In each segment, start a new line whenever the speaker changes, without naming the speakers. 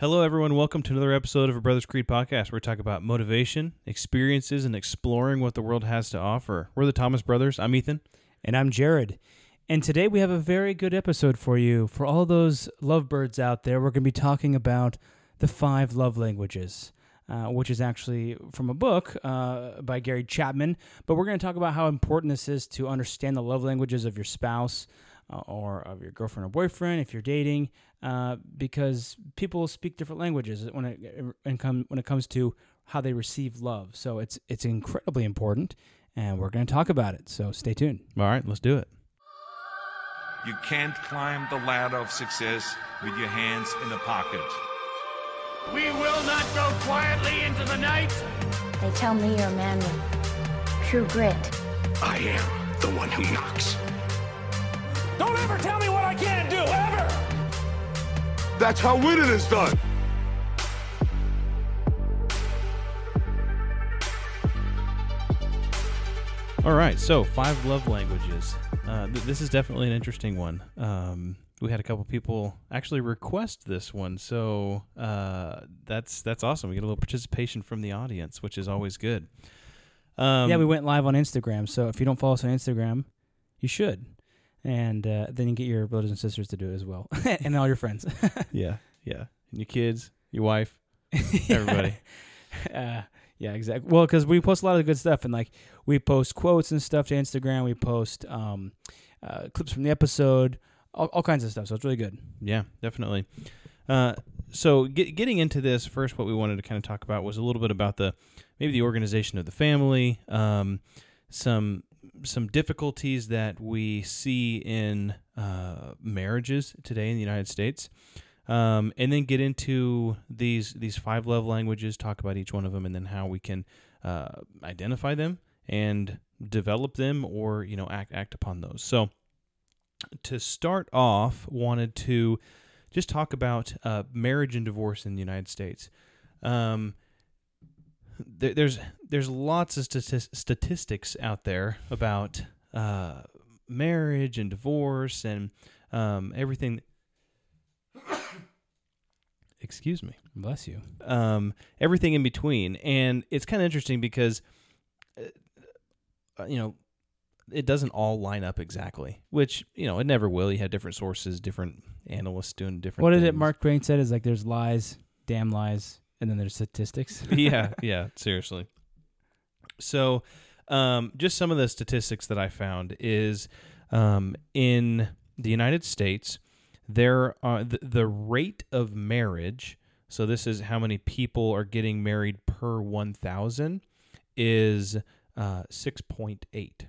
Hello, everyone. Welcome to another episode of a Brothers Creed podcast. Where we talk about motivation, experiences, and exploring what the world has to offer. We're the Thomas Brothers. I'm Ethan.
And I'm Jared. And today we have a very good episode for you. For all those lovebirds out there, we're going to be talking about the five love languages, uh, which is actually from a book uh, by Gary Chapman. But we're going to talk about how important this is to understand the love languages of your spouse uh, or of your girlfriend or boyfriend if you're dating, uh, because people speak different languages when it and come, when it comes to how they receive love. So it's it's incredibly important, and we're going to talk about it. So stay tuned.
All right, let's do it.
You can't climb the ladder of success with your hands in the pocket.
We will not go quietly into the night.
They tell me you're a man with true grit.
I am the one who knocks.
Don't ever tell me what I can't do, ever!
That's how winning is done.
All right, so five love languages. Uh, th- this is definitely an interesting one. Um, we had a couple people actually request this one, so uh, that's that's awesome. We get a little participation from the audience, which is always good. Um,
yeah, we went live on Instagram. So if you don't follow us on Instagram, you should. And uh, then you get your brothers and sisters to do it as well, and all your friends.
yeah, yeah, and your kids, your wife, everybody.
uh, yeah, exactly. Well, because we post a lot of good stuff, and like we post quotes and stuff to Instagram. We post um, uh, clips from the episode, all, all kinds of stuff. So it's really good.
Yeah, definitely. Uh, so get, getting into this first, what we wanted to kind of talk about was a little bit about the maybe the organization of the family, um, some some difficulties that we see in uh, marriages today in the United States, um, and then get into these these five love languages, talk about each one of them, and then how we can uh, identify them and develop them, or you know act act upon those. So to start off, wanted to just talk about uh, marriage and divorce in the United States. Um, there, there's there's lots of stati- statistics out there about uh, marriage and divorce and um, everything. Excuse me.
Bless you.
Um, everything in between, and it's kind of interesting because, uh, you know, it doesn't all line up exactly, which you know it never will. You have different sources, different analysts doing different.
What is it? Mark Twain said is like there's lies, damn lies, and then there's statistics.
yeah, yeah, seriously. So, um, just some of the statistics that I found is um, in the United States, there are the, the rate of marriage. So this is how many people are getting married per one thousand is uh, six point eight.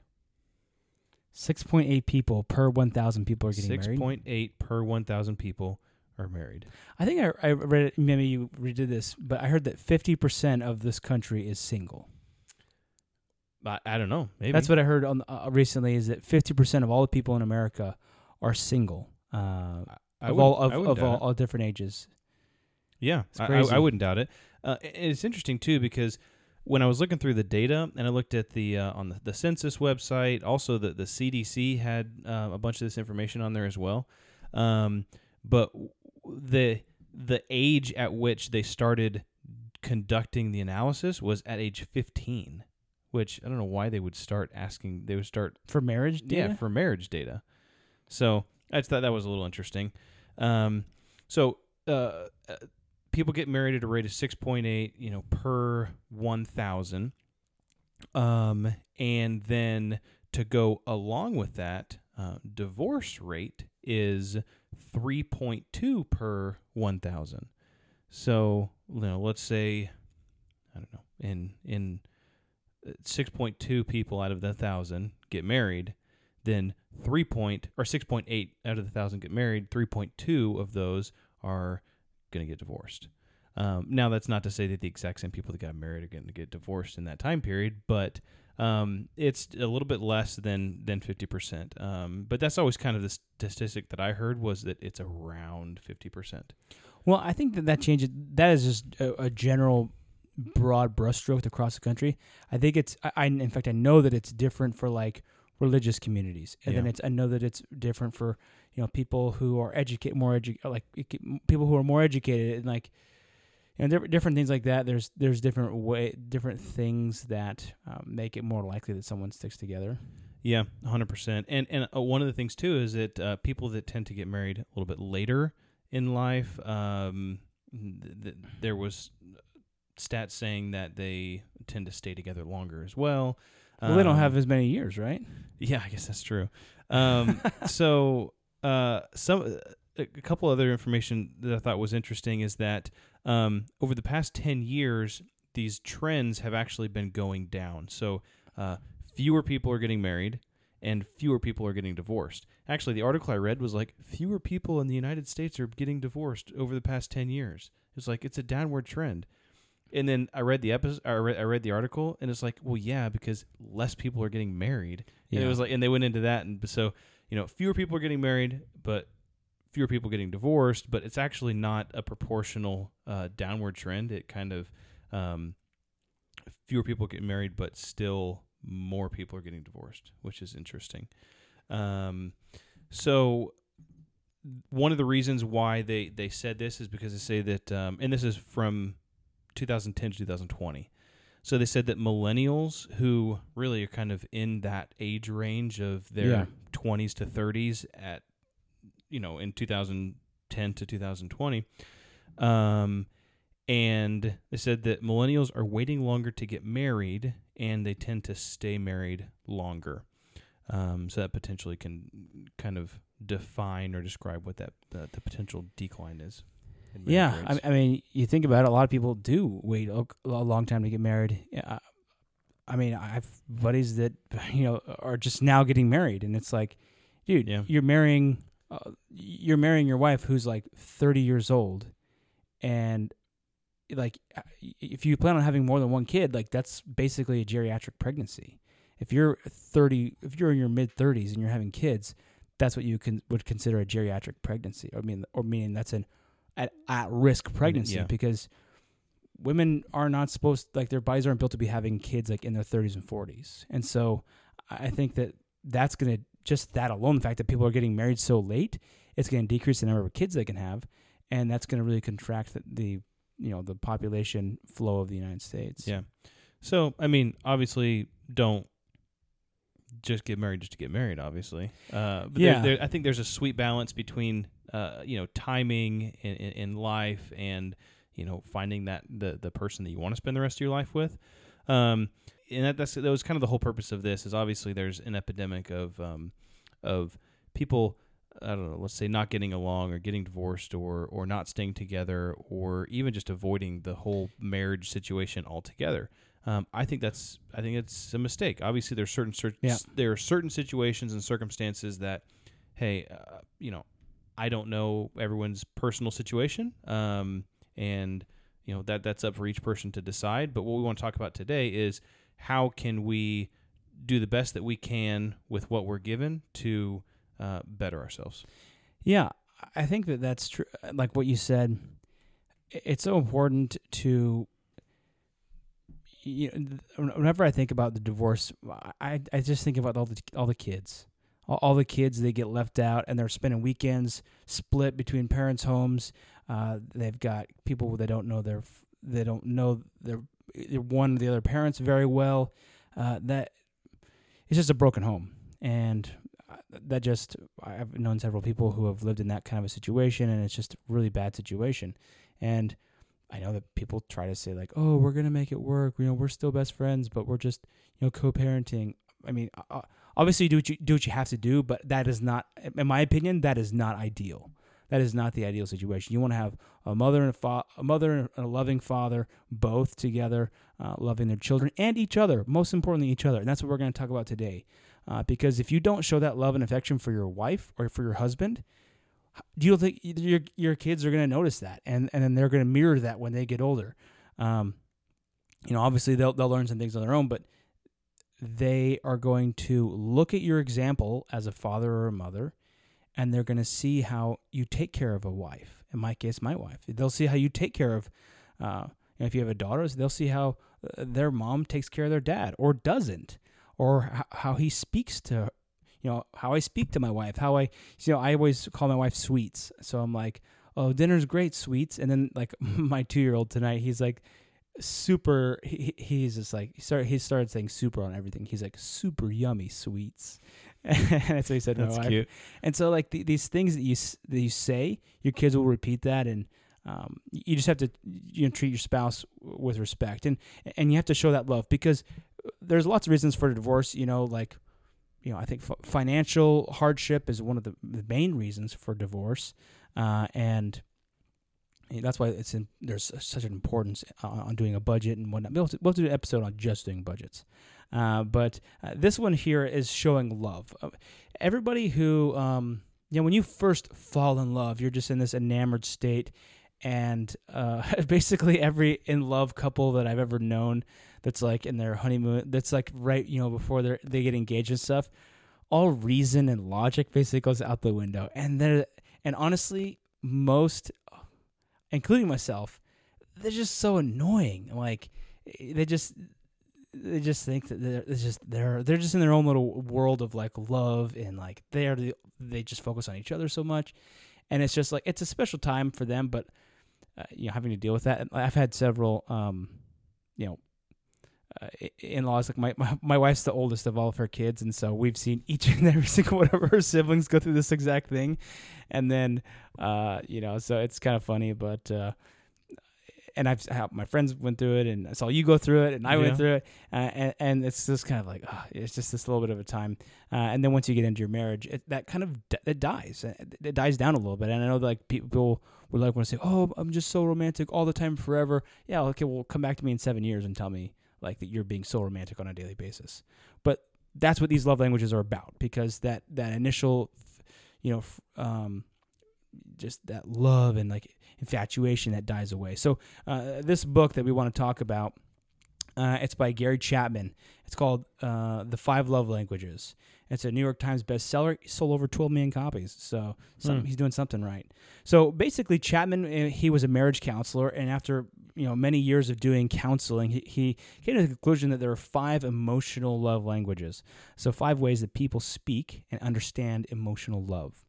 Six point eight people per one thousand people are getting
Six
married.
point eight per one thousand people are married.
I think I, I read it. Maybe you redid this, but I heard that fifty percent of this country is single.
I, I don't know. Maybe
That's what I heard on uh, recently. Is that fifty percent of all the people in America are single, uh,
I
of all of, of all, all different ages.
Yeah, I, I. Wouldn't doubt it. Uh, it's interesting too because when I was looking through the data and I looked at the uh, on the, the census website, also the the CDC had uh, a bunch of this information on there as well. Um, but the the age at which they started conducting the analysis was at age 15, which I don't know why they would start asking. They would start
For marriage,
yeah,
data?
for marriage data. So I just thought that was a little interesting. Um, so uh, uh, people get married at a rate of six point eight, you know, per one thousand. Um, and then to go along with that, uh, divorce rate is three point two per one thousand. So you know, let's say, I don't know, in in uh, six point two people out of the thousand get married, then three point or six point eight out of the thousand get married. Three point two of those are going to get divorced. Um, now that's not to say that the exact same people that got married are going to get divorced in that time period, but um, it's a little bit less than than fifty percent. Um, but that's always kind of the statistic that I heard was that it's around fifty percent.
Well, I think that that changes. That is just a, a general broad brushstroke across the country. I think it's. I, I in fact I know that it's different for like religious communities, and then it's I know that it's different for you know people who are educate more edu- like people who are more educated and like know different different things like that. There's there's different way different things that um, make it more likely that someone sticks together.
Yeah, hundred percent. And and uh, one of the things too is that uh, people that tend to get married a little bit later in life, um, th- th- there was stats saying that they tend to stay together longer as well.
Well, they don't
Um,
have as many years, right?
Yeah, I guess that's true. Um, so uh, some a a couple other information that I thought was interesting is that um, over the past ten years, these trends have actually been going down. So uh, fewer people are getting married, and fewer people are getting divorced. Actually, the article I read was like fewer people in the United States are getting divorced over the past ten years. It's like it's a downward trend. And then I read the episode. I read, I read the article, and it's like, well, yeah, because less people are getting married. And it was like, and they went into that, and so you know, fewer people are getting married, but fewer people getting divorced. But it's actually not a proportional uh, downward trend. It kind of um, fewer people get married, but still more people are getting divorced, which is interesting. Um, so one of the reasons why they they said this is because they say that, um, and this is from 2010 to 2020. So they said that millennials who really are kind of in that age range of their
Yeah.
20s to 30s at you know in 2010 to 2020 um and they said that millennials are waiting longer to get married and they tend to stay married longer um, so that potentially can kind of define or describe what that uh, the potential decline is
Yeah. I, I mean, you think about it. A lot of people do wait a, a long time to get married. Yeah, I mean, I have buddies that you know are just now getting married, and it's like, dude,
Yeah.
you're marrying, uh, you're marrying your wife who's like 30 years old, and like, uh, if you plan on having more than one kid, like that's basically a geriatric pregnancy. If you're 30, if you're in your mid 30s and you're having kids, that's what you can would consider a geriatric pregnancy. I mean, or meaning that's an at, at risk pregnancy
yeah.
because women are not supposed like their bodies aren't built to be having kids like in their 30s and 40s and so i I think that that's going to just that alone the fact that people are getting married so late it's going to decrease the number of kids they can have and that's going to really contract the, the you know the population flow of the united states
Yeah. So, I mean, obviously, don't just get married just to get married. Obviously, uh, but
Yeah.
there, there, I think there's a sweet balance between, uh, you know, timing in, in, in life and you know finding that the the person that you want to spend the rest of your life with. Um, and that, that's that was kind of the whole purpose of this. Is obviously there's an epidemic of um, of people. I don't know. Let's say not getting along, or getting divorced, or or not staying together, or even just avoiding the whole marriage situation altogether. Um, I think that's I think it's a mistake. Obviously, there's certain cer-
Yeah.
there are certain situations and circumstances that, hey, uh, you know, I don't know everyone's personal situation, um, and you know that that's up for each person to decide. But what we want to talk about today is how can we do the best that we can with what we're given to uh, better ourselves.
Yeah, I think that that's true. Like what you said, it's so important to. You know, whenever I think about the divorce, I I just think about all the all the kids, all, all the kids they get left out, and they're spending weekends split between parents' homes. Uh, they've got people they don't know their they don't know their one of the other parents very well. Uh, that it's just a broken home, and uh, that just I've known several people who have lived in that kind of a situation, and it's just a really bad situation. And I know that people try to say like, "Oh, we're gonna make it work. You know, we're still best friends, but we're just you know co-parenting." I mean, obviously, do what you do what you have to do, but that is not, in my opinion, that is not ideal. That is not the ideal situation. You want to have a mother and a, fa- a mother and a loving father, both together, uh, loving their children and each other. Most importantly, each other, and that's what we're going to talk about today. Uh, because if you don't show that love and affection for your wife or for your husband, do you think your your kids are going to notice that, and and then they're going to mirror that when they get older? Um, you know, obviously they'll they'll learn some things on their own, but they are going to look at your example as a father or a mother, and they're going to see how you take care of a wife. In my case, my wife. They'll see how you take care of. Uh, you know, if you have a daughter, they'll see how uh, their mom takes care of their dad or doesn't, or how he speaks to you know how I speak to my wife, how I you know I always call my wife sweets. So I'm like, oh, dinner's great, sweets. And then like my two year old tonight, he's like super. He, he's just like he started he started saying super on everything. He's like super yummy sweets. And that's what he said.
That's
wife.
cute.
And so like th- these things that you s- that you say, your kids will repeat that, and um, you just have to you know treat your spouse w- with respect, and and you have to show that love because there's lots of reasons for divorce. You know, like you know, I think f- financial hardship is one of the, the main reasons for divorce, uh, and and that's why it's in, there's such an importance uh, on doing a budget and whatnot. We'll have to, we'll have to do an episode on just doing budgets. Uh, but uh, this one here is showing love. Uh, everybody who, um, you know, when you first fall in love, you're just in this enamored state. And uh, basically, every in love couple that I've ever known that's like in their honeymoon, that's like right, you know, before they they get engaged and stuff, all reason and logic basically goes out the window. And they're, and honestly, most, including myself, they're just so annoying. Like, they just, they just think that they're just they're they're just in their own little world of like love and like they're the, they just focus on each other so much, and it's just like it's a special time for them. But uh, you know, having to deal with that, I've had several, um, you know. Uh, in laws like my, my my wife's the oldest of all of her kids and so we've seen each and every single one of her siblings go through this exact thing and then uh you know so it's kind of funny but uh and I've my friends went through it, and I saw you go through it, and I
Yeah.
went through it, uh, and, and it's just kind of like ah, it's just this little bit of a time, uh, and then once you get into your marriage, it, that kind of d- it dies, it, it dies down a little bit, and I know like people would like want to say, oh, I'm just so romantic all the time, forever. Yeah, okay, well, come back to me in seven years and tell me like that you're being so romantic on a daily basis, but that's what these love languages are about because that that initial, you know, f- um, just that love and like infatuation that dies away. So uh, this book that we want to talk about, uh, it's by Gary Chapman. It's called uh, The Five Love Languages. It's a New York Times bestseller. He sold over 12 million copies. So some,
Hmm.
he's doing something right. So basically, Chapman, uh, he was a marriage counselor, and after you know many years of doing counseling, he, he came to the conclusion that there are five emotional love languages. So five ways that people speak and understand emotional love.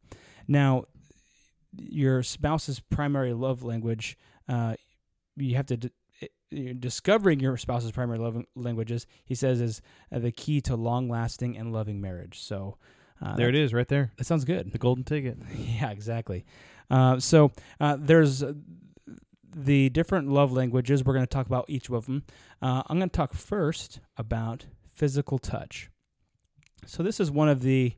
Now, your spouse's primary love language, uh, you have to d- discovering your spouse's primary love languages. He says is uh, the key to long-lasting and loving marriage. So uh,
there it is, right there.
That sounds good.
The golden ticket.
Yeah, exactly. Uh, so uh, there's uh, the different love languages. We're going to talk about each of them. Uh, I'm going to talk first about physical touch. So this is one of the.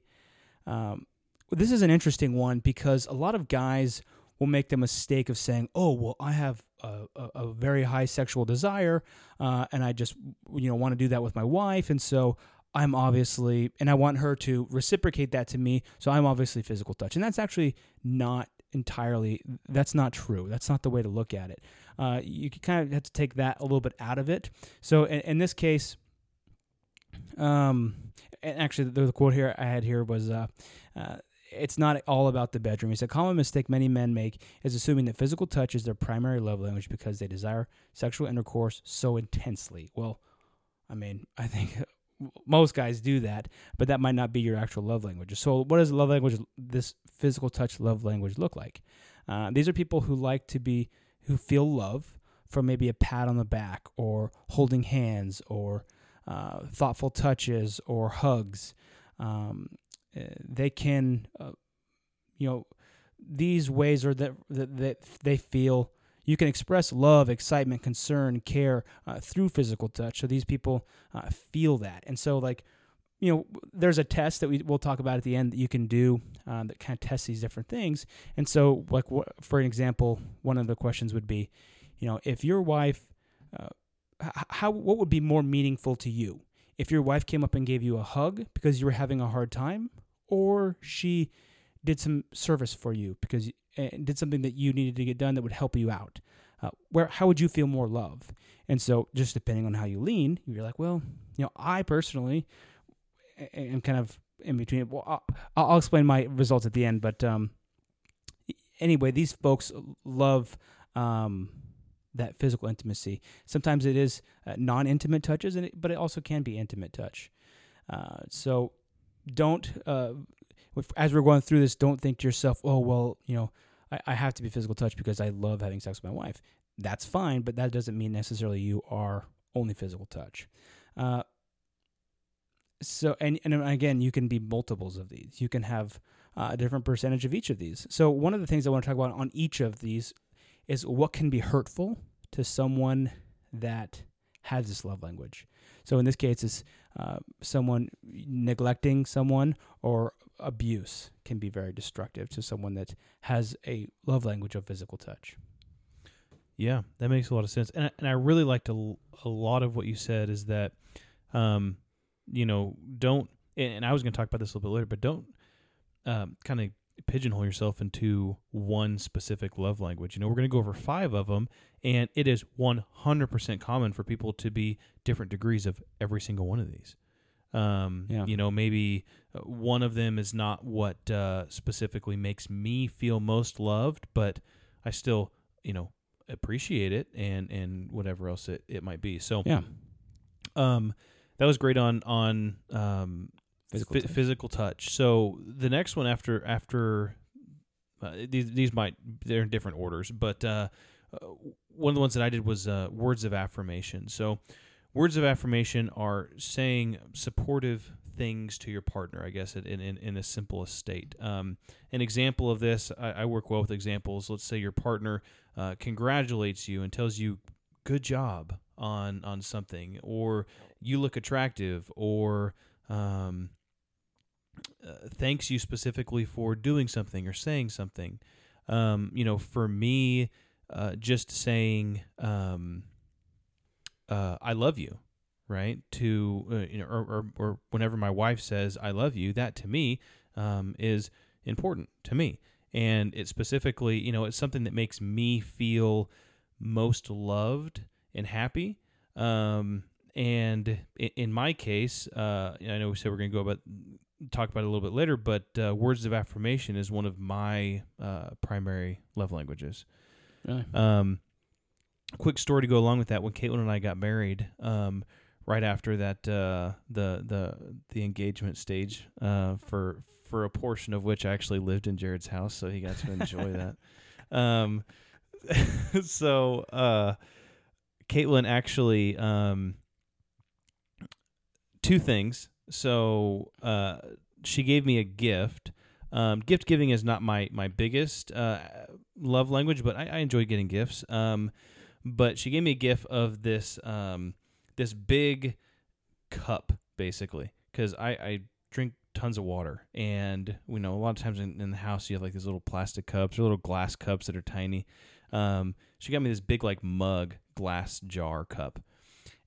Um, this is an interesting one because a lot of guys will make the mistake of saying, "Oh, well, I have a, a, a very high sexual desire, uh, and I just you know want to do that with my wife, and so I'm obviously, and I want her to reciprocate that to me. So I'm obviously physical touch. And that's actually not entirely, that's not true. That's not the way to look at it. Uh, you kind of have to take that a little bit out of it. So in, in this case, um, and actually the, the quote here I had here was, uh, uh, it's not all about the bedroom. He said, common mistake many men make is assuming that physical touch is their primary love language because they desire sexual intercourse so intensely. Well, I mean, I think most guys do that, but that might not be your actual love language. So, what does love language, this physical touch love language, look like? Uh, these are people who like to be, who feel love from maybe a pat on the back or holding hands or uh, thoughtful touches or hugs. Um, they can, uh, you know, these ways are that, that that they feel you can express love, excitement, concern, care uh, through physical touch. So these people uh, feel that, and so like you know, there's a test that we will talk about at the end that you can do that kind of tests these different things. And so, like for an example, one of the questions would be, you know, if your wife, uh, how what would be more meaningful to you if your wife came up and gave you a hug because you were having a hard time, or she did some service for you because uh, did something that you needed to get done that would help you out. Uh, where how would you feel more love? And so, just depending on how you lean, you're like, well, you know, I personally am kind of in between. Well, I'll, I'll explain my results at the end, but um, anyway, these folks love um, that physical intimacy. Sometimes it is uh, non-intimate touches, and it, but it also can be intimate touch. Uh, so don't uh, if- as we're going through this, don't think to yourself, oh well, you know, I, I have to be physical touch because I love having sex with my wife. That's fine, but that doesn't mean necessarily you are only physical touch. Uh, so and and again, you can be multiples of these. You can have uh, a different percentage of each of these. So one of the things I want to talk about on each of these is what can be hurtful to someone that has this love language. So in this case, it's uh, someone neglecting someone or abuse can be very destructive to someone that has a love language of physical touch.
Yeah, that makes a lot of sense, and I, and I really liked a, a lot of what you said is that, um, you know, don't. And I was going to talk about this a little bit later, but don't um, kind of pigeonhole yourself into one specific love language. You know, we're going to go over five of them, and it is one hundred percent common for people to be different degrees of every single one of these. Um,
Yeah.
You know, maybe uh, one of them is not what uh, specifically makes me feel most loved, but I still, you know, appreciate it and and whatever else it, it might be. So
Yeah.
um that was great on on um
Physical
phy-
touch.
physical touch. So the next one after after uh, these these might they're in different orders, but uh, uh, one of the ones that I did was uh, words of affirmation. So words of affirmation are saying supportive things to your partner. I guess in in, in the simplest state. Um, an example of this, I, I work well with examples. Let's say your partner uh, congratulates you and tells you good job on on something, or you look attractive, or um, uh, thanks you specifically for doing something or saying something. Um, you know, for me, uh, just saying um, uh, "I love you," right? To uh, you know, or, or or whenever my wife says "I love you," that to me um, is important to me, and it specifically, you know, it's something that makes me feel most loved and happy. Um, and in my case, uh, I know we said we're going to go about talk about it a little bit later, but uh, words of affirmation is one of my uh, primary love languages.
Really?
Um, quick story to go along with that. When Caitlin and I got married, um, right after that, uh, the the the engagement stage, uh, for for a portion of which I actually lived in Jared's house, so he got to enjoy that. Um, so uh, Caitlin actually um, two things. So uh, she gave me a gift. Um, gift giving is not my my biggest uh, love language, but I, I enjoy getting gifts. Um, but she gave me a gift of this um, this big cup, basically, because I, I drink tons of water, and you know a lot of times in, in the house you have like these little plastic cups or little glass cups that are tiny. Um, she got me this big like mug glass jar cup,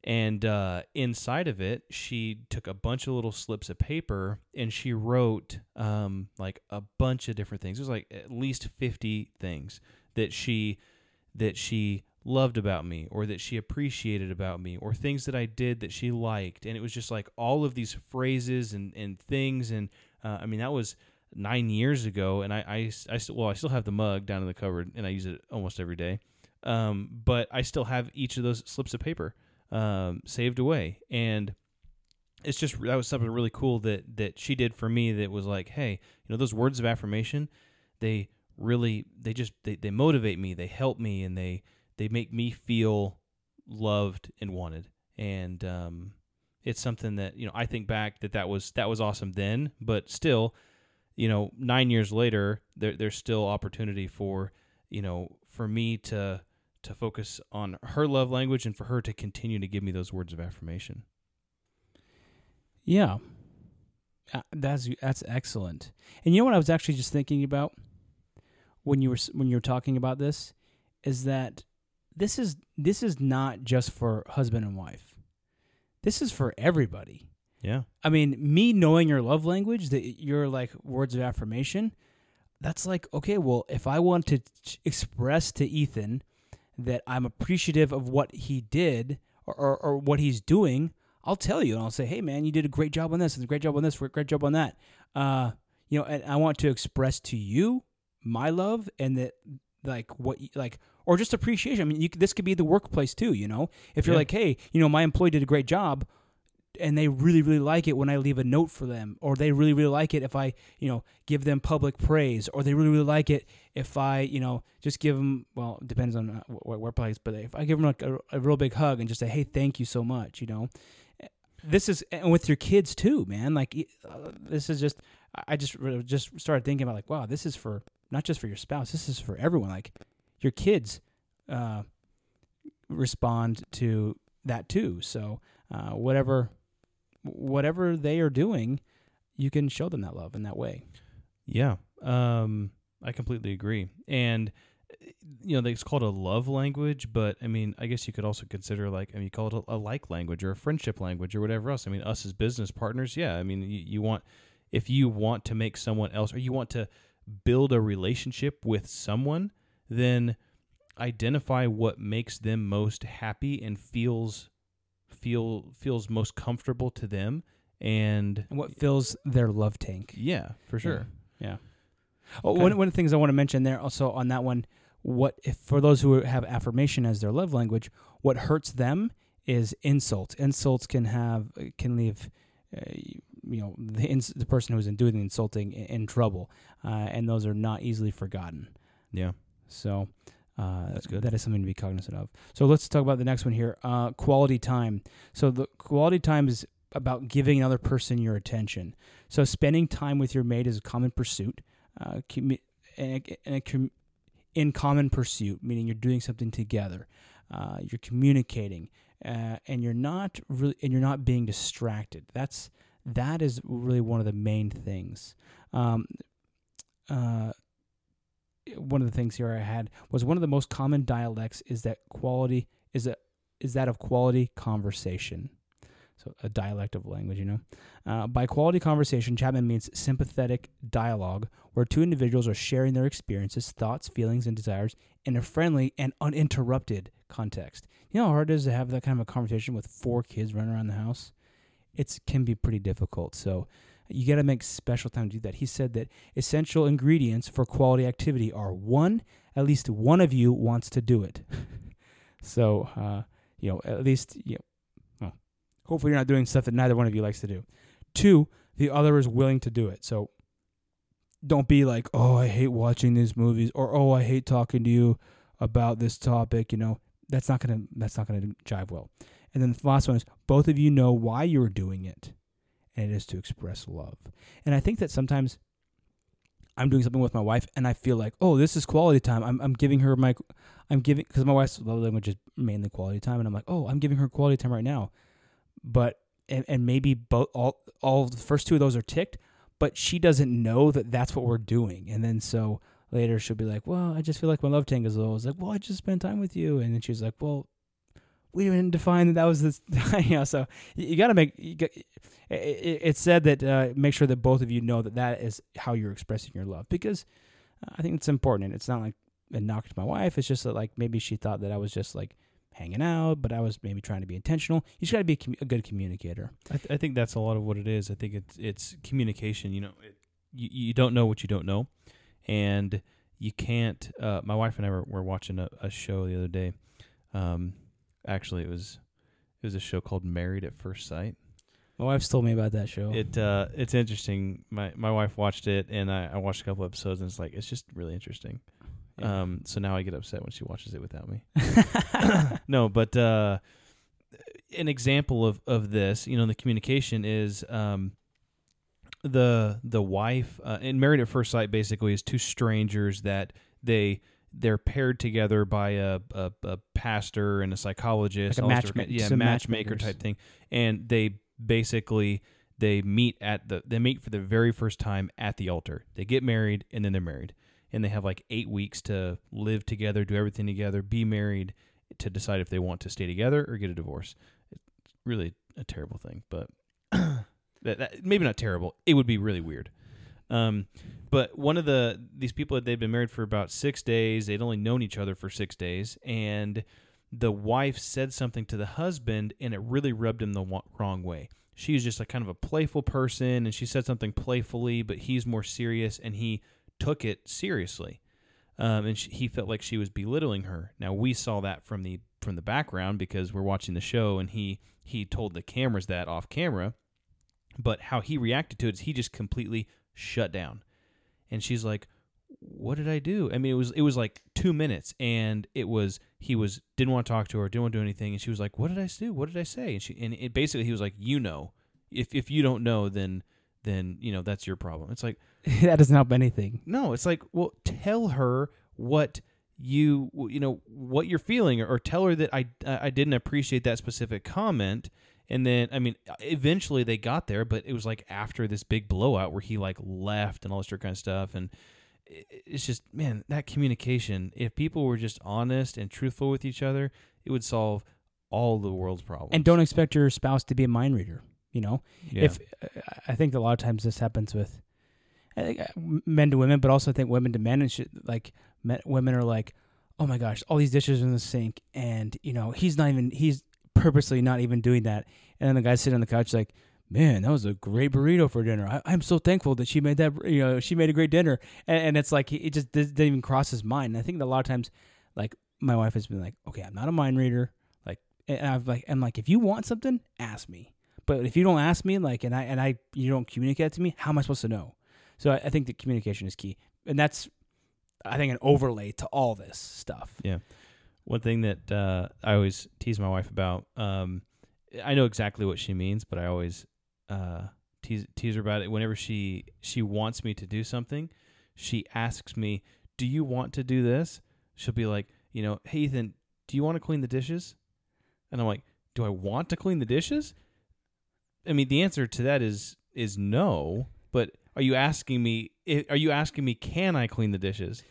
and uh, inside of it she took a bunch of little slips of paper and she wrote um, like a bunch of different things. It was like at least fifty things that she that she loved about me or that she appreciated about me or things that I did that she liked. And it was just like all of these phrases and, and things. And uh, I mean that was nine years ago. And I, I, I still well I still have the mug down in the cupboard and I use it almost every day. Um, but I still have each of those slips of paper um, saved away. And it's just that was something really cool that that she did for me that was like hey you know those words of affirmation they really they just they, they motivate me they help me and they they make me feel loved and wanted. And um, it's something that you know i think back that that was that was awesome then but still you know nine years later there, there's still opportunity for you know for me to to focus on her love language and for her to continue to give me those words of affirmation
Yeah. Uh, That's that's excellent. And you know what I was actually just thinking about when you were when you were talking about this is that this is this is not just for husband and wife. This is for everybody.
yeah
I mean, me knowing your love language, that your like words of affirmation, that's like okay. Well, if I want to express to Ethan that I'm appreciative of what he did or, or, or what he's doing, I'll tell you and I'll say, hey man, you did a great job on this, and a great job on this, a great job on that. Uh, you know, and I want to express to you my love and that like what like or just appreciation. I mean, you, this could be the workplace too. You know, if you're
Yeah.
like, hey, you know, my employee did a great job and they really really like it when I leave a note for them, or they really really like it if I you know give them public praise, or they really really like it if I you know just give them well it depends on uh, what workplace, but if I give them like a, a real big hug and just say hey thank you so much, you know, this is and with your kids too, man. Like uh, this is just I just just started thinking about like wow this is for not just for your spouse, this is for everyone. Like your kids uh, respond to that too. So uh, whatever whatever they are doing, you can show them that love in that way.
Yeah, um, I completely agree. And you know, it's called a love language, but I mean, I guess you could also consider like, I mean, you call it a, a like language or a friendship language or whatever else. I mean, us as business partners, yeah. I mean, you, you want if you want to make someone else or you want to build a relationship with someone, then identify what makes them most happy and feels feel feels most comfortable to them and,
and what fills their love tank.
Yeah, for sure.
Yeah. yeah. Oh, okay. one, one of the things I want to mention there also on that one, what if for those who have affirmation as their love language, what hurts them is insults. Insults can have can leave uh, you know the ins- the person who's doing the insulting in, in trouble, uh, and those are not easily forgotten.
Yeah.
So uh, That's good. That is something to be cognizant of. So let's talk about the next one here. Uh, quality time. So the quality time is about giving another person your attention. So spending time with your mate is a common pursuit. Uh, in common pursuit, meaning you're doing something together. Uh, you're communicating, uh, and you're not really, and you're not being distracted. That's that is really one of the main things. Um, uh, one of the things here I had was one of the most common dialects is that quality is a is that of quality conversation. So a dialect of language, you know. Uh, by quality conversation, Chapman means sympathetic dialogue where two individuals are sharing their experiences, thoughts, feelings, and desires in a friendly and uninterrupted context. You know how hard it is to have that kind of a conversation with four kids running around the house? It can be pretty difficult. So you got to make special time to do that. He said that essential ingredients for quality activity are one, at least one of you wants to do it. so, uh, you know, at least, you know, well, hopefully you're not doing stuff that neither one of you likes to do. Two, the other is willing to do it. So don't be like, oh, I hate watching these movies or, oh, I hate talking to you about this topic. You know, that's not going to, that's not going to jive well. And then the last one is both of you know why you're doing it and it is to express love. And I think that sometimes I'm doing something with my wife and I feel like, oh, this is quality time. I'm, I'm giving her my, I'm giving, because my wife's love language is mainly quality time. And I'm like, oh, I'm giving her quality time right now. But, and, and maybe both, all, all the first two of those are ticked, but she doesn't know that that's what we're doing. And then so later she'll be like, well, I just feel like my love tank is low. I was like, well, I just spent time with you. And then she's like, well, we didn't define that that was this, you know, so you, got to make, got, it, it said that uh, make sure that both of you know that that is how you're expressing your love because I think it's important. It's not like a knock to my wife. It's just that like maybe she thought that I was just like hanging out, but I was maybe trying to be intentional. You just got to be a, com- a, good communicator.
I, th- I, think that's a lot of what it is. I think it's it's communication. You know, it, you you don't know what you don't know, and you can't. Uh, my wife and I were, were watching a, a show the other day. Um, actually, it was it was a show called Married at First Sight.
My wife's told me about that show.
It uh, it's interesting. My my wife watched it, and I, I watched a couple episodes, and it's like it's just really interesting. Yeah. Um, so now I get upset when she watches it without me. no, but uh, an example of of this, you know, the communication is um, the the wife uh, and married at first sight basically is two strangers that they they're paired together by a, a, a pastor and a psychologist,
like a matchma-
yeah, matchmaker type thing, and they basically they meet at the they meet for the very first time at the altar. They get married and then they're married. And they have like 8 weeks to live together, do everything together, be married to decide if they want to stay together or get a divorce. It's really a terrible thing, but that, that, maybe not terrible. It would be really weird. Um, but one of the these people they'd been married for about six days. They'd only known each other for six days, and the wife said something to the husband and it really rubbed him the wrong way. She was just a kind of a playful person and she said something playfully, but he's more serious and he took it seriously. Um, and she, he felt like she was belittling her. Now we saw that from the from the background because we're watching the show and he he told the cameras that off camera but how he reacted to it is he just completely shut down. And she's like what did i do? I mean it was it was like two minutes and it was he was didn't want to talk to her didn't want to do anything and she was like what did i do? What did i say? And she and it basically he was like you know. If if you don't know then then you know that's your problem. It's like
that doesn't help anything.
no, it's like, well, tell her what you you know what you're feeling, or, or tell her that I I didn't appreciate that specific comment. And then, I mean, eventually they got there, but it was like after this big blowout where he like left and all this kind of stuff. And it's just, man, that communication. If people were just honest and truthful with each other, it would solve all the world's problems.
And don't expect your spouse to be a mind reader. You know,
Yeah.
if I think a lot of times this happens with I think, uh, men to women, but also I think women to men and shit. Like men, women are like, oh my gosh, all these dishes are in the sink, and you know he's not even he's purposely not even doing that. And then the guy sitting on the couch like, man, that was a great burrito for dinner. I, I'm so thankful that she made that. You know, she made a great dinner, and, and it's like it just didn't even cross his mind. And I think a lot of times, like my wife has been like, okay, I'm not a mind reader. Like, and I've like, I'm like, if you want something, ask me. But if you don't ask me, like, and I and I, you don't communicate to me, how am I supposed to know? So I, I think that communication is key, and that's, I think, an overlay to all this stuff.
Yeah. One thing that uh, I always tease my wife about, um, I know exactly what she means, but I always uh, tease tease her about it. Whenever she she wants me to do something, she asks me, "Do you want to do this?" She'll be like, "You know, hey Ethan, do you want to clean the dishes?" And I'm like, "Do I want to clean the dishes?" I mean, the answer to that is is no. But are you asking me? Are you asking me? Can I clean the dishes?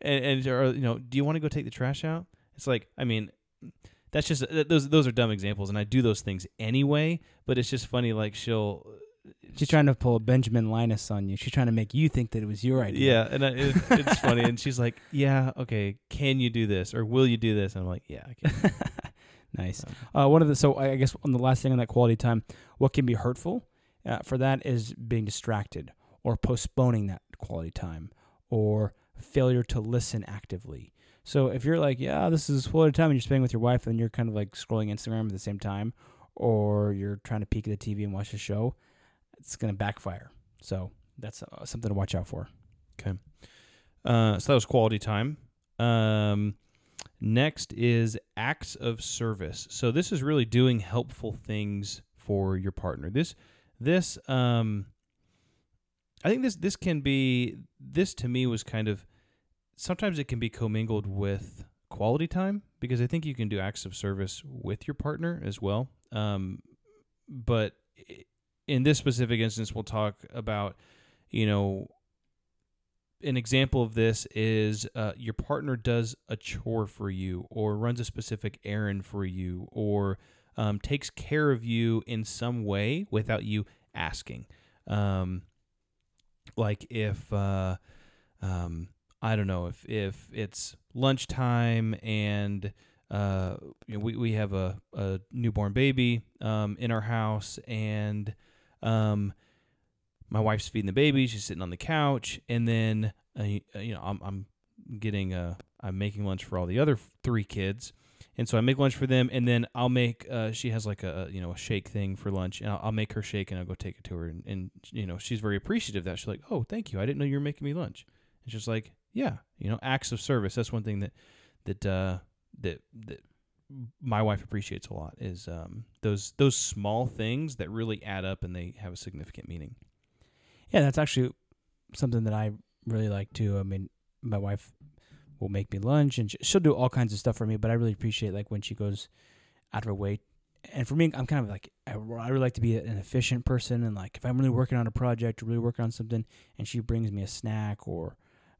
And, and or you know, do you want to go take the trash out? It's like, I mean, that's just those those are dumb examples, and I do those things anyway. But it's just funny, like she'll,
She's trying to pull a Benjamin Linus on you. She's trying to make you think that it was your idea.
yeah, and I, it, it's funny, and she's like, yeah, okay, can you do this or will you do this? And I'm like, yeah, I can.
nice. Uh, one of the so I guess on the last thing on that quality time, what can be hurtful uh, for that is being distracted or postponing that quality time or failure to listen actively. So if you're like, yeah, this is quality time, and you're spending with your wife, and you're kind of like scrolling Instagram at the same time, or you're trying to peek at the TV and watch the show, it's gonna backfire. So that's uh, something to watch out for. Okay.
Uh, so that was quality time. Um, next is acts of service. So this is really doing helpful things for your partner. This, this, um, I think this this can be this to me was kind of sometimes it can be commingled with quality time because I think you can do acts of service with your partner as well. Um, but in this specific instance, we'll talk about you know an example of this is uh, your partner does a chore for you or runs a specific errand for you or um, takes care of you in some way without you asking um, like if uh, um, i don't know if if it's lunchtime and uh, you know, we, we have a, a newborn baby um, in our house and um, my wife's feeding the baby. She's sitting on the couch, and then uh, uh, you know I'm I'm getting uh I'm making lunch for all the other three kids, and so I make lunch for them, and then I'll make uh she has like a you know a shake thing for lunch, and I'll, I'll make her shake, and I'll go take it to her, and, and you know she's very appreciative of that. She's like oh thank you. I didn't know you were making me lunch, and she's like yeah you know acts of service that's one thing that that uh that that my wife appreciates a lot is um those those small things that really add up and they have a significant meaning.
Yeah, that's actually something that I really like too. I mean, my wife will make me lunch and she'll do all kinds of stuff for me, but I really appreciate like when she goes out of her way. And for me, I'm kind of like I, really like to be an efficient person, and like if I'm really working on a project or really working on something, and she brings me a snack or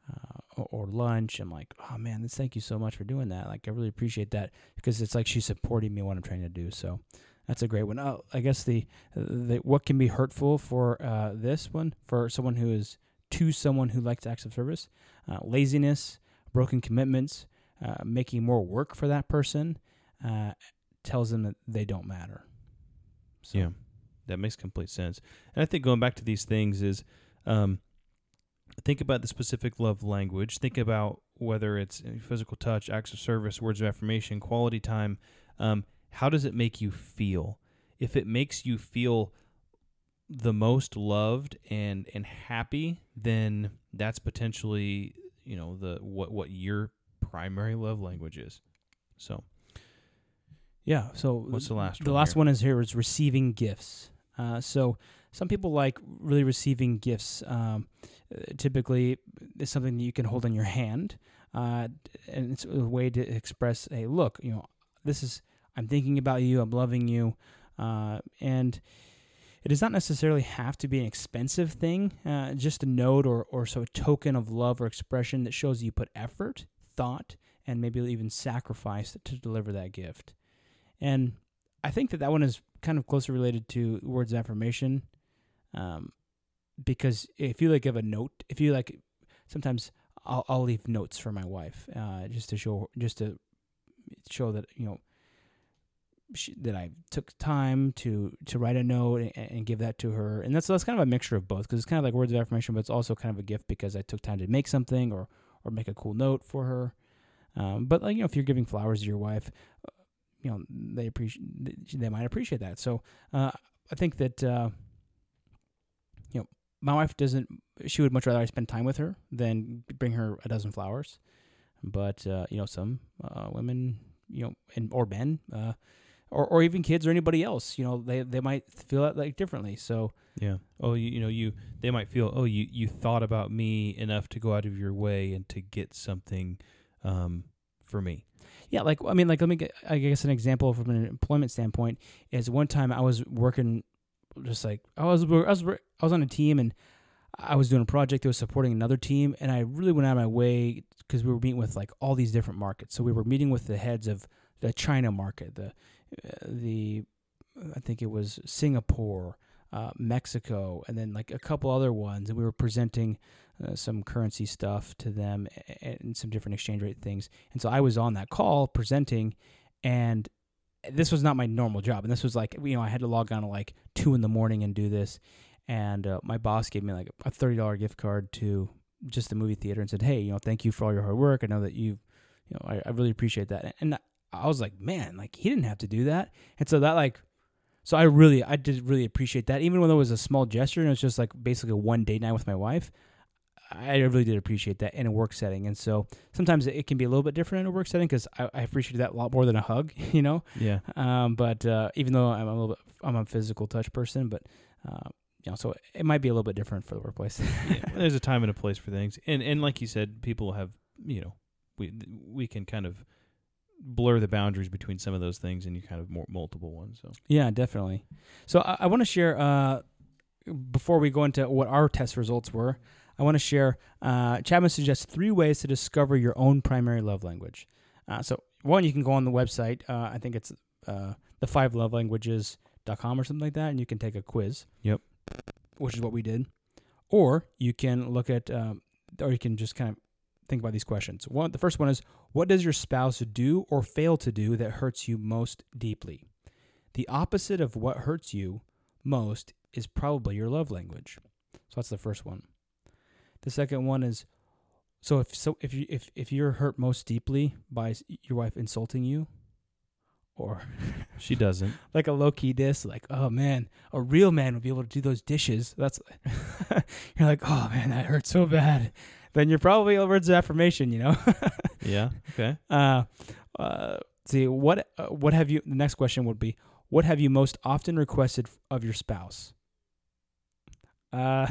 uh, or, lunch, I'm like, oh man, thank you so much for doing that. Like I really appreciate that because it's like she's supporting me what I'm trying to do. So that's a great one. Oh, I guess the, the what can be hurtful for uh, this one for someone who is to someone who likes acts of service, uh, laziness, broken commitments, uh, making more work for that person, uh, tells them that they don't matter. So,
Yeah, that makes complete sense. And I think going back to these things is, um, think about the specific love language. Think about whether it's uh, physical touch, acts of service, words of affirmation, quality time. Um, how does it make you feel? If it makes you feel the most loved and and happy, then that's potentially you know the what what your primary love language is. So
Yeah. So
what's the last
the
one?
last
here?
one is here is receiving gifts. Uh, so some people like really receiving gifts. Um, typically, it's something that you can hold in your hand, uh, and it's a way to express, "Hey, look, you know, this is I'm thinking about you. I'm loving you," uh, and it does not necessarily have to be an expensive thing. Uh, just a note or or so a token of love or expression that shows you put effort, thought, and maybe even sacrifice to deliver that gift. And I think that that one is kind of closely related to words of affirmation, um, because if you like give a note, if you like, sometimes I'll I'll leave notes for my wife, uh, just to show just to show that you know she, that I took time to to write a note and, and give that to her, and that's that's kind of a mixture of both because it's kind of like words of affirmation, but it's also kind of a gift because I took time to make something or or make a cool note for her. Um, but like you know, if you're giving flowers to your wife, uh, you know they appreciate they might appreciate that. So uh, I think that uh, my wife doesn't. She would much rather I spend time with her than bring her a dozen flowers. But uh, you know, some uh, women, you know, and or men, uh, or or even kids or anybody else, you know, they they might feel that like differently. So
Yeah. Oh, you, you know, you they might feel, oh, you you thought about me enough to go out of your way and to get something um, for me.
Yeah, like I mean, like let me get I guess an example from an employment standpoint is one time I was working, just like I was I was I was on a team and I was doing a project that was supporting another team, and I really went out of my way because we were meeting with like all these different markets. So we were meeting with the heads of the China market, the uh, the I think it was Singapore, uh, Mexico, and then like a couple other ones, and we were presenting uh, some currency stuff to them and, and some different exchange rate things. And so I was on that call presenting, and this was not my normal job. And this was like you know I had to log on at like two in the morning and do this. And uh, my boss gave me like a thirty dollar gift card to just the movie theater and said, "Hey, you know, thank you for all your hard work. I know that you, you know, I, I really appreciate that." And I was like, "Man, like he didn't have to do that." And so that like so I really, I did really appreciate that. Even when it was a small gesture and it was just like basically a one date night with my wife, I really did appreciate that in a work setting. And so sometimes it can be a little bit different in a work setting because I, I appreciate that a lot more than a hug, you know.
Yeah.
Um, but uh, even though I'm a little bit, I'm a physical touch person, but uh, you know, so it might be a little bit different for the workplace.
yeah. There's a time and a place for things, and and like you said, people have you know we we can kind of blur the boundaries between some of those things and you kind of more multiple ones. So
Yeah, definitely. So I, I want to share uh, before we go into what our test results were. I want to share. Uh, Chapman suggests three ways to discover your own primary love language. Uh, so one, you can go on the website. Uh, I think it's uh, the five love languages.com or something like that, and you can take a quiz.
Yep.
Which is what we did. Or you can look at, um, or you can just kind of think about these questions. One, the first one is, what does your spouse do or fail to do that hurts you most deeply? The opposite of what hurts you most is probably your love language. So that's the first one. The second one is so if so if you if if you're hurt most deeply by your wife insulting you or
she doesn't.
like a low key diss like oh man a real man would be able to do those dishes that's you're like oh man that hurts so bad then you're probably words of affirmation you know
yeah. Okay.
uh, uh, see what uh, what have you? The next question would be, what have you most often requested of your spouse? Uh,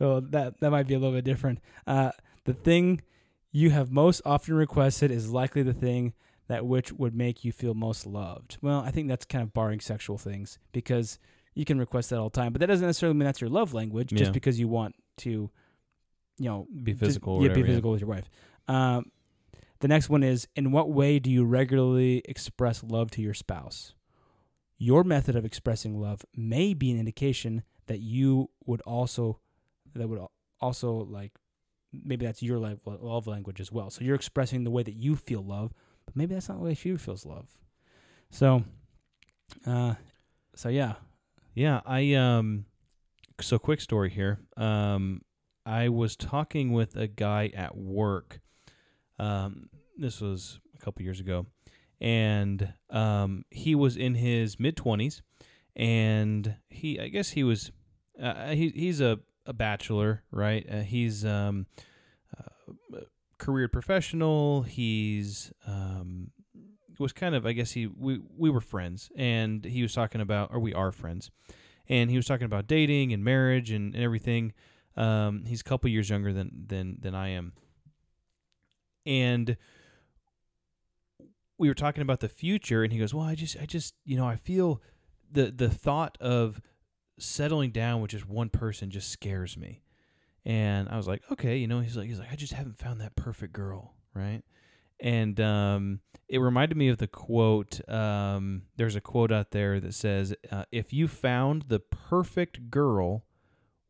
so that that might be a little bit different. Uh, the thing you have most often requested is likely the thing that which would make you feel most loved. Well, I think that's kind of barring sexual things because you can request that all the time, but that doesn't necessarily mean that's your love language.
Yeah.
Just because you want to, you know,
Be physical. or
yeah,
whatever,
be physical with your wife. Um, the next one is In what way do you regularly express love to your spouse? Your method of expressing love may be an indication that you would also, that would also like, maybe that's your love, language as well. So you're expressing the way that you feel love, but maybe that's not the way she feels love. So, uh, so yeah.
Yeah, I um so quick story here. Um I was talking with a guy at work Um, this was a couple years ago, and um, he was in his mid twenties, and he I guess he was uh, he he's a a bachelor, right? Uh, he's um, uh, career professional. He's um, was kind of I guess he we we were friends, and he was talking about or we are friends, and he was talking about dating and marriage and, and everything. Um, he's a couple years younger than than than I am, and we were talking about the future, and he goes, "Well, I just I just you know I feel the the thought of settling down with just one person just scares me." And I was like, "Okay, you know," he's like, "He's like, I just haven't found that perfect girl, right?" and um, it reminded me of the quote. Um, there's a quote out there that says, uh, "If you found the perfect girl,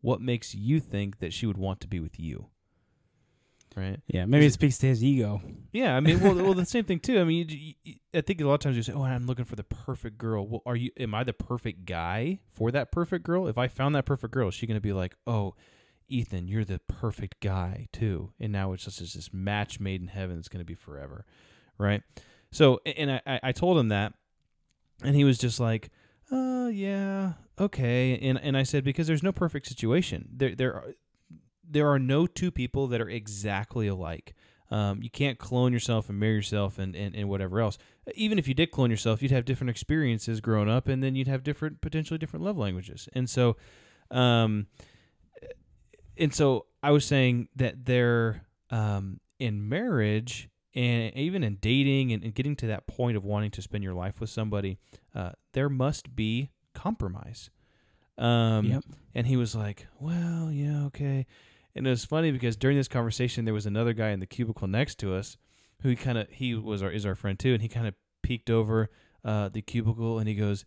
what makes you think that she would want to be with you?" Right?
Yeah, maybe it speaks to his ego.
Yeah, I mean, well, well, the same thing too. I mean, you, you, I think a lot of times you say, "Oh, I'm looking for the perfect girl." Well, are you? Am I the perfect guy for that perfect girl? If I found that perfect girl, is she going to be like, "Oh"? Ethan, you're the perfect guy too. And now it's just this match made in heaven that's going to be forever. Right. So, and I, I told him that, and he was just like, uh, yeah, okay. And, and I said, because there's no perfect situation. There, there are, there are no two people that are exactly alike. Um, you can't clone yourself and marry yourself and, and, and whatever else. Even if you did clone yourself, you'd have different experiences growing up, and then you'd have different, potentially different love languages. And so, um, and so I was saying that they're um, in marriage and even in dating and, and, getting to that point of wanting to spend your life with somebody, uh, there must be compromise. Um,
Yep.
And he was like, "Well, yeah, okay." And it was funny because during this conversation, there was another guy in the cubicle next to us, who kind of he was our is our friend too, and he kind of peeked over uh, the cubicle and he goes,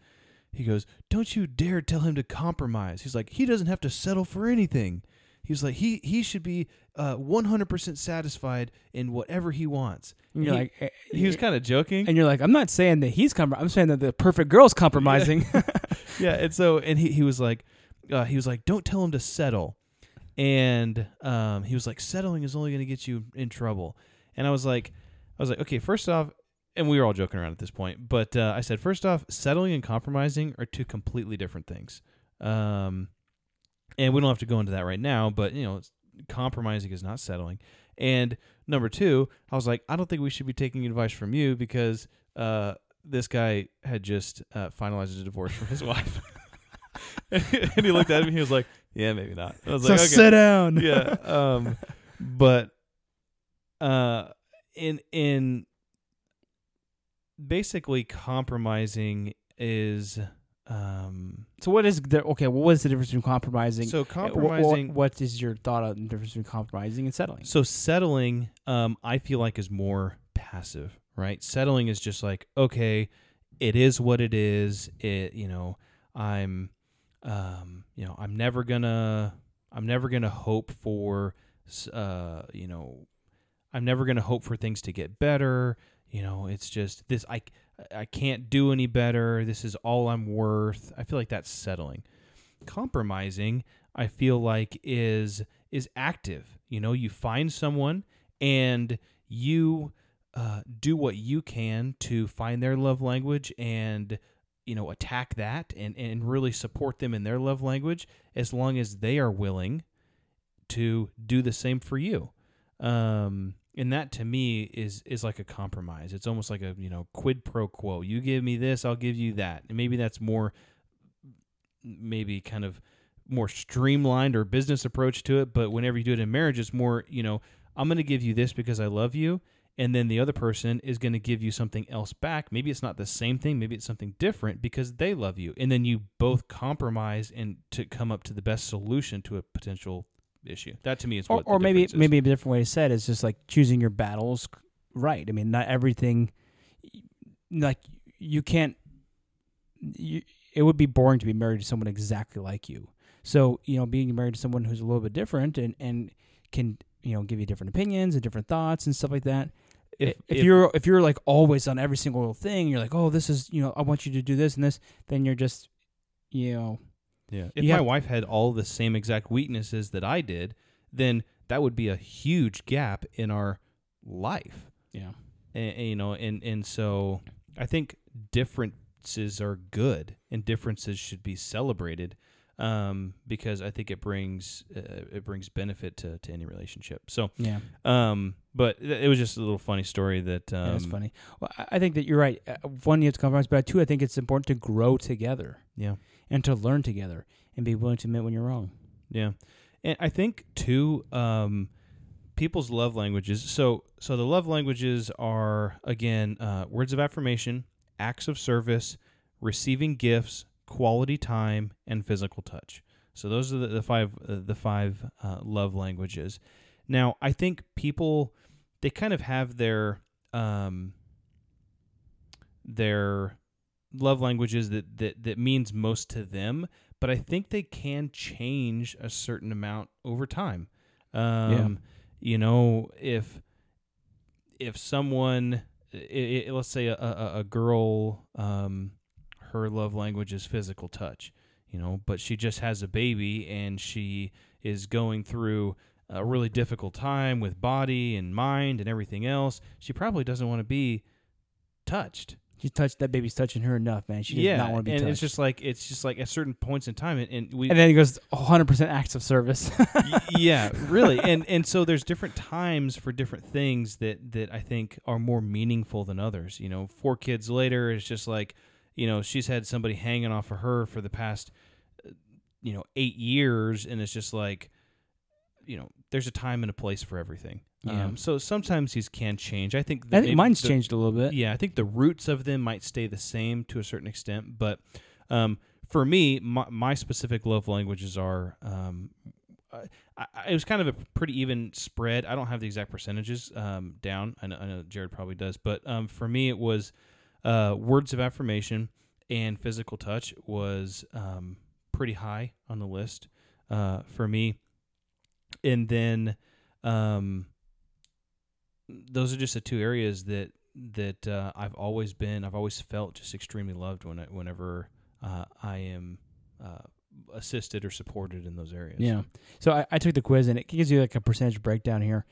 he goes, "Don't you dare tell him to compromise." He's like, "He doesn't have to settle for anything." He's like, "He he should be uh, 100% satisfied in whatever he wants."
And you're
he,
like, eh,
he was kind of joking.
and you're like, I'm not saying that he's comprom- I'm saying that the perfect girl's compromising.
yeah, and so and he, he was like uh, he was like, Don't tell him to settle. And um, he was like, Settling is only gonna get you in trouble. And I was like I was like, Okay, first off and we were all joking around at this point, but uh, I said, first off, settling and compromising are two completely different things. Um, and we don't have to go into that right now, but you know, compromising is not settling. And number two, I was like, I don't think we should be taking advice from you because uh, this guy had just uh, finalized a divorce from his wife. and he looked at me. He was like, "Yeah, maybe not." I was
so
like, "Okay,
sit down.
yeah." Um, but uh, in in basically compromising is um
So what is the okay? What is the difference between compromising?
so compromising
what is your thought on the difference between compromising and settling?
So settling, um, I feel like is more passive, right? Settling is just like, okay, it is what it is. It, you know, I'm, um, you know, I'm never gonna, I'm never gonna hope for, uh, you know, I'm never gonna hope for things to get better. You know, it's just this. I, I can't do any better. This is all I'm worth. I feel like that's settling. Compromising, I feel like is is active. You know, you find someone and you uh, do what you can to find their love language and you know attack that and and really support them in their love language as long as they are willing to do the same for you. Um, and that to me is is like a compromise. It's almost like a you know quid pro quo. You give me this, I'll give you that. And maybe that's more, maybe kind of more streamlined or business approach to it. But whenever you do it in marriage, it's more you know I'm going to give you this because I love you, and then the other person is going to give you something else back. Maybe it's not the same thing. Maybe it's something different because they love you, and then you both compromise and to come up to the best solution to a potential issue. That to me is what.
or
the
maybe
is.
maybe a different way to say it is just like choosing your battles right. I mean, not everything. Like you can't. You, it would be boring to be married to someone exactly like you. So you know, being married to someone who's a little bit different and and can you know give you different opinions and different thoughts and stuff like that.
If-
If, if,
if-
you're if you're like always on every single little thing, you're like, oh, this is you know, I want you to do this and this, then you're just, you know,
Yeah. If my
have-
wife had all the same exact weaknesses that I did, then that would be a huge gap in our life.
Yeah.
and, and, you know and and so i think differences are good and differences should be celebrated um, because i think it brings uh, it brings benefit to, to any relationship so
Yeah.
um, but it was just a little funny story that um,
Yeah, it's funny. Well, I- I think that you're right. Uh, One, you have to compromise, but two, I think it's important to grow together
yeah
and to learn together and be willing to admit when you're wrong.
Yeah, and I think too, um, people's love languages. So, so the love languages are again uh, words of affirmation, acts of service, receiving gifts, quality time, and physical touch. So those are the, the five uh, the five uh, love languages. Now, I think people they kind of have their um, their love languages that, that that means most to them but I think they can change a certain amount over time. Um, You know, if if someone, i i let's say a, a, a girl, um, her love language is physical touch, you know, but she just has a baby and she is going through a really difficult time with body and mind and everything else. She probably doesn't want to be touched
She touched that baby's touching her enough, man. She does
yeah,
not want to be
and
touched.
it's just like it's just like at certain points in time, and, and we
and then he goes 100% acts of service.
Yeah, really, and and so there's different times for different things that that I think are more meaningful than others. You know, four kids later, it's just like, you know, she's had somebody hanging off of her for the past, uh, you know, eight years, and it's just like, you know, there's a time and a place for everything.
Yeah.
Um, so sometimes these can change. I think.
I think mine's
the-
changed a little bit.
yeah, I think the roots of them might stay the same to a certain extent, but um, for me, my, my specific love languages are. Um, I, I, it was kind of a pretty even spread. I don't have the exact percentages um, down. I know, I know Jared probably does, but um, for me, it was uh, words of affirmation and physical touch was um, pretty high on the list uh, for me. And then um, those are just the two areas that that uh, I've always been. I've always felt just extremely loved when I, whenever uh, I am uh, assisted or supported in those areas.
Yeah. So I, I took the quiz and it gives you like a percentage breakdown here.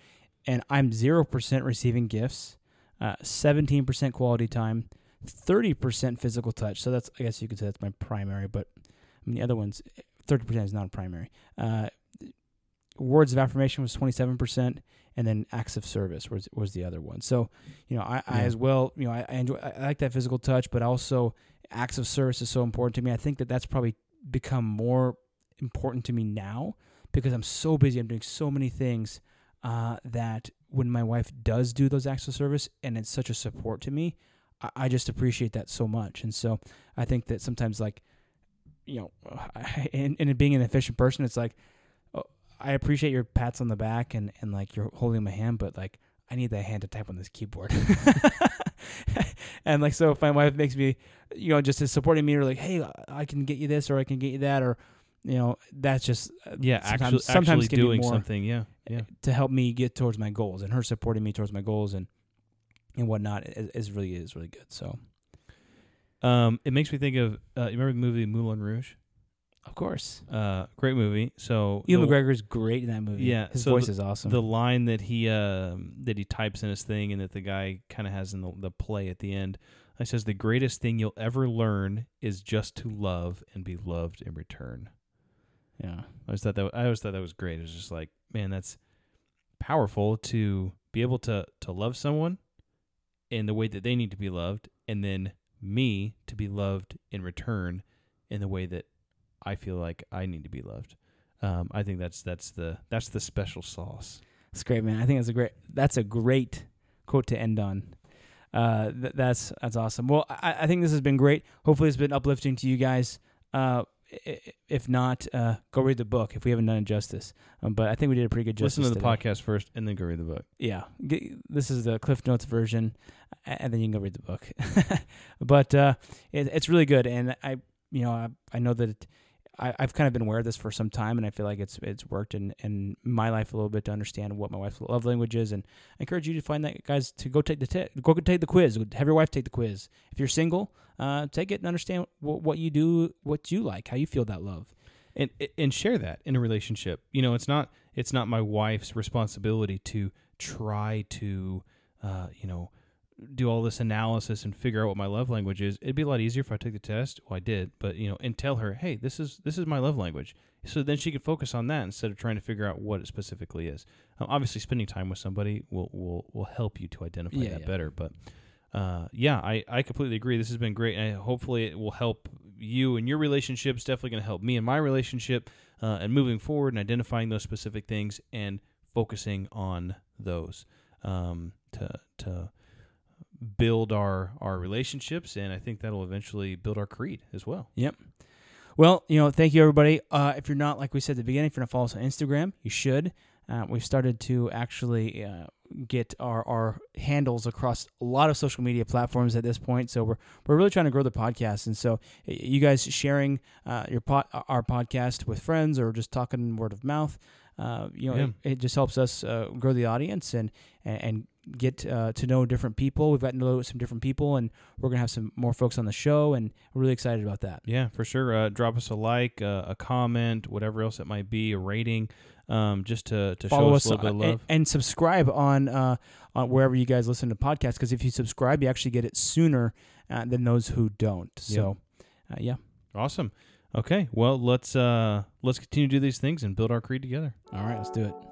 And I'm 0% receiving gifts, uh, 17% quality time, 30% physical touch. So that's, I guess you could say that's my primary, but I mean, the other ones, 30% is not a primary. Uh, words of affirmation was 27%. And then acts of service was, was the other one. So, you know, I, I as well, you know, I, I enjoy, I I like that physical touch, but also acts of service is so important to me. I think that that's probably become more important to me now because I'm so busy. I'm doing so many things uh, that when my wife does do those acts of service and it's such a support to me, I, I just appreciate that so much. And so I think that sometimes, like, you know, I, and, and being an efficient person, it's like, oh, I appreciate your pats on the back and, and like you're holding my hand, but like, I need that hand to type on this keyboard. and like, so if my wife makes me, you know, just is supporting me or like, hey, I can get you this or I can get you that or, you know, that's just uh,
yeah,
sometimes-
actually,
sometimes
actually doing something. Yeah, yeah.
to help me get towards my goals and her supporting me towards my goals and and whatnot is, is really is really good. So
Um, it makes me think of uh, you remember the movie Moulin Rouge?
of course,
Uh, great movie. So
Ewan
the-
McGregor is great in that movie.
Yeah,
his
so
voice
the-
is awesome.
the line that he um that he types in his thing and that the guy kind of has in the, the play at the end. It says the greatest thing you'll ever learn is just to love and be loved in return.
yeah,
I always thought that I always thought that was great. It was just like, man, that's powerful to be able to to love someone in the way that they need to be loved, and then me to be loved in return in the way that I feel like I need to be loved. Um, I think that's that's the that's the special sauce.
it's great, man. I think that's a great that's a great quote to end on. Uh, th- that's that's awesome. Well, I, I think this has been great. Hopefully, it's been uplifting to you guys. Uh, if not, uh, go read the book if we haven't done it justice. Um, but I think we did a pretty good justice.
Listen to the
today.
podcast first, and then go read the book.
yeah, G- this is the Cliff Notes version, and then you can go read the book. but uh, it, it's really good, and I, you know, I, I know that it, I, I've kind of been aware of this for some time, and I feel like it's it's worked in, in my life a little bit to understand what my wife's love language is, and I encourage you to find that guys to go take the te- go take the quiz. Have your wife take the quiz. If you're single, uh, take it and understand what, what you do, what you like, how you feel that love.
and and share that in a relationship. You know, it's not it's not my wife's responsibility to try to, uh, you know, do all this analysis and figure out what my love language is. It'd be a lot easier if I took the test. Well, I did, but you know, and tell her, hey, this is this is my love language. So then she could focus on that instead of trying to figure out what it specifically is. Um, obviously, spending time with somebody will will will help you to identify
Yeah,
that
yeah.
better. But uh, yeah, I I completely agree. This has been great, and hopefully it will help you and your relationships. Definitely going to help me and my relationship, uh, and moving forward and identifying those specific things and focusing on those um, to to build our our relationships, and I think that'll eventually build our creed as well.
Yep. Well, you know, thank you everybody. Uh, if you're not, like we said at the beginning, if you're not follow us on Instagram, you should. Uh, we've started to actually uh, get our, our handles across a lot of social media platforms at this point. So we're we're really trying to grow the podcast, and so you guys sharing uh, your pod, our podcast with friends or just talking word of mouth, uh, you know,
Yeah.
it, it just helps us uh, grow the audience and and get uh, to know different people. We've gotten to know some different people, and we're gonna have some more folks on the show, and we're really excited about that.
Yeah, for sure. Uh, drop us a like, uh, a comment, whatever else it might be, a rating, um, just to, to
follow
show
us
us a little bit of
uh, and,
love.
and subscribe on uh, on wherever you guys listen to podcasts. Because if you subscribe, you actually get it sooner uh, than those who don't. So, uh, yeah.
Awesome. Okay, well let's uh let's continue to do these things and build our creed together.
All right, let's do it.